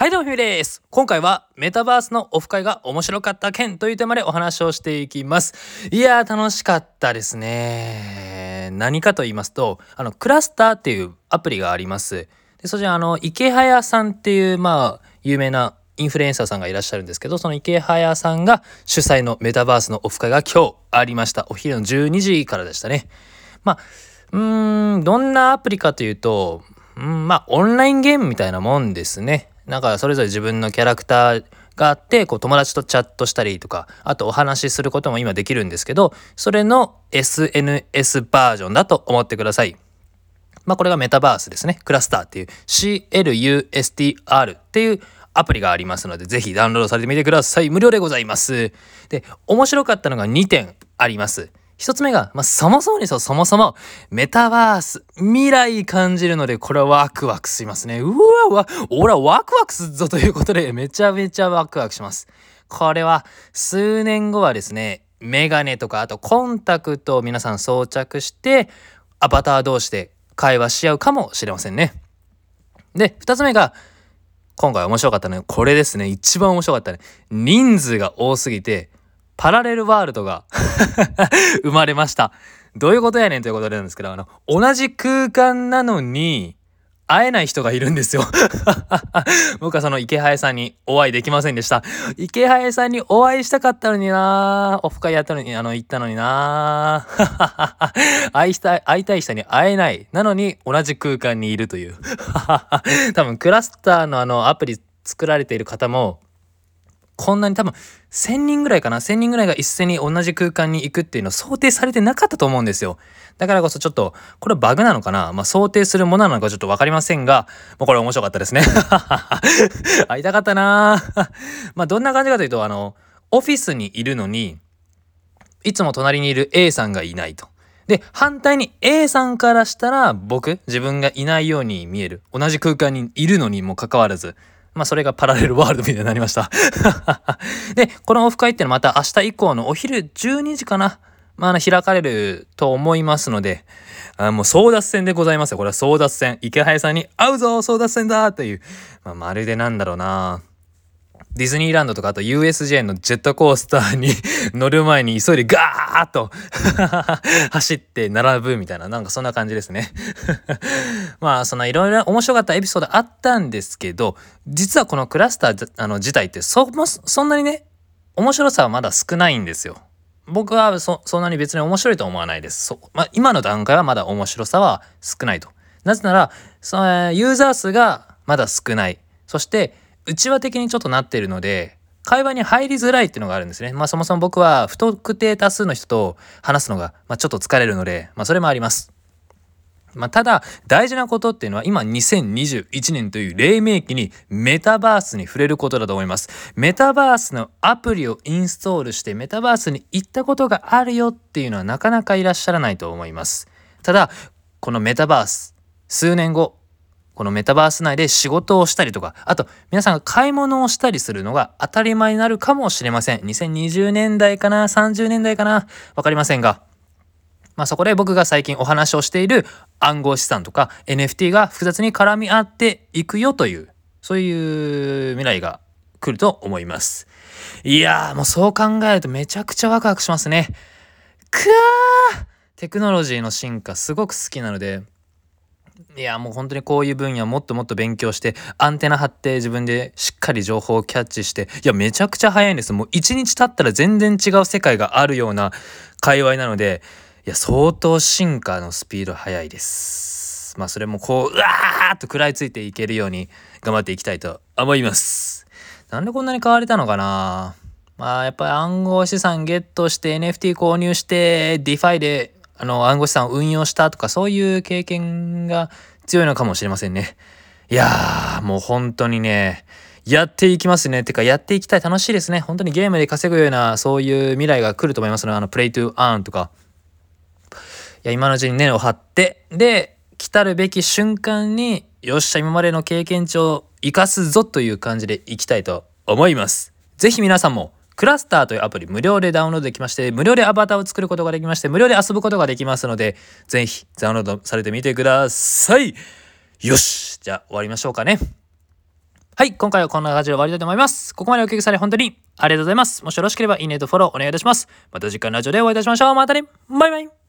はいどうもひめです。今回はメタバースのオフ会が面白かった件というテーマでお話をしていきます。いやー楽しかったですね。何かと言いますと、あのクラスターっていうアプリがあります。でそちらあの池早さんっていうまあ有名なインフルエンサーさんがいらっしゃるんですけど、その池早さんが主催のメタバースのオフ会が今日ありました。お昼の12時からでしたね。まあ、うーん、どんなアプリかというと、うん、まあ、オンラインゲームみたいなもんですね。なんかそれぞれ自分のキャラクターがあってこう友達とチャットしたりとかあとお話しすることも今できるんですけどそれの SNS バージョンだと思ってください。まあこれがメタバースですね。クラスターっていう CLUSTR っていうアプリがありますのでぜひダウンロードされてみてください。無料でございます。で面白かったのが2点あります。一つ目が、まあ、そもそもにそう、そもそも、メタバース、未来感じるので、これはワクワクしますね。うわ、わ、俺はワクワクするぞということで、めちゃめちゃワクワクします。これは、数年後はですね、メガネとか、あとコンタクトを皆さん装着して、アバター同士で会話し合うかもしれませんね。で、二つ目が、今回面白かったのは、これですね。一番面白かったね。人数が多すぎて、パラレルワールドが 生まれました。どういうことやねんということなんですけど、あの、同じ空間なのに、会えない人がいるんですよ 僕はその池早さんにお会いできませんでした。池早さんにお会いしたかったのになオフ会やったのに、あの、行ったのにな 会いたい、会いたい人に会えない。なのに同じ空間にいるという多分クラスターのあのアプリ作られている方も、こんなに多分1000人ぐらいかな1000人ぐらいが一斉に同じ空間に行くっていうのを想定されてなかったと思うんですよ。だからこそちょっと、これバグなのかな？まあ想定するものなのかちょっとわかりませんが、もうこれ面白かったですね。会いたかったなまあどんな感じかというと、あの、オフィスにいるのに、いつも隣にいる A さんがいないと。で、反対に A さんからしたら僕、自分がいないように見える。同じ空間にいるのにもかかわらず、まあそれがパラレルワールドみたいになりました で、このオフ会っていうのはまた明日以降のお昼12時かな。まあの、開かれると思いますので、あもう争奪戦でございますよ。これは争奪戦。池早さんに会うぞ争奪戦だという、まあ、まるでなんだろうなディズニーランドとかあと USJ のジェットコースターに 乗る前に急いでガーッと 走って並ぶみたいななんかそんな感じですね まあそんないろいろ面白かったエピソードあったんですけど実はこのクラスターあの自体ってそもそんなにね面白さはまだ少ないんですよ。僕はそんなに別に面白いと思わないです。そまあ、今の段階はまだ面白さは少ないと。なぜならそのユーザー数がまだ少ない。そして内輪的にちょっとなってるので、会話に入りづらいっていうのがあるんですね。まあそもそも僕は不特定多数の人と話すのが、まあ、ちょっと疲れるので、まあそれもあります。まあ、ただ大事なことっていうのは今2021年という黎明期にメタバースに触れることだと思います。メタバースのアプリをインストールしてメタバースに行ったことがあるよっていうのはなかなかいらっしゃらないと思います。ただこのメタバース数年後このメタバース内で仕事をしたりとか、あと皆さんが買い物をしたりするのが当たり前になるかもしれません。2020年代かな ?30 年代かなわかりませんが。まあそこで僕が最近お話をしている暗号資産とか NFT が複雑に絡み合っていくよという、そういう未来が来ると思います。いやーもうそう考えるとめちゃくちゃワクワクしますね。くーテクノロジーの進化すごく好きなので、いやもう本当にこういう分野もっともっと勉強してアンテナ張って自分でしっかり情報をキャッチしていやめちゃくちゃ早いんです。もう一日経ったら全然違う世界があるような界隈なのでいや相当進化のスピード速いです。まあそれもこううわーっと食らいついていけるように頑張っていきたいと思います。なんでこんなに変われたのかな。まあやっぱり暗号資産ゲットして NFT 購入して DeFi であの、暗号資産を運用したとか、そういう経験が強いのかもしれませんね。いやー、もう本当にね、やっていきますね。てか、やっていきたい。楽しいですね。本当にゲームで稼ぐような、そういう未来が来ると思いますの、あの、プレイトゥーアーンとか。いや、今のうちに根を張って、で、来たるべき瞬間に、よっしゃ、今までの経験値を生かすぞという感じでいきたいと思います。ぜひ皆さんも、クラスターというアプリ無料でダウンロードできまして、無料でアバターを作ることができまして、無料で遊ぶことができますので、ぜひダウンロードされてみてください。よしじゃあ終わりましょうかね。はい、今回はこんな感じで終わりたいと思います。ここまでお聞きされ本当にありがとうございます。もしよろしければいいねとフォローお願いいたします。また次回のラジオでお会いいたしましょう。またねバイバイ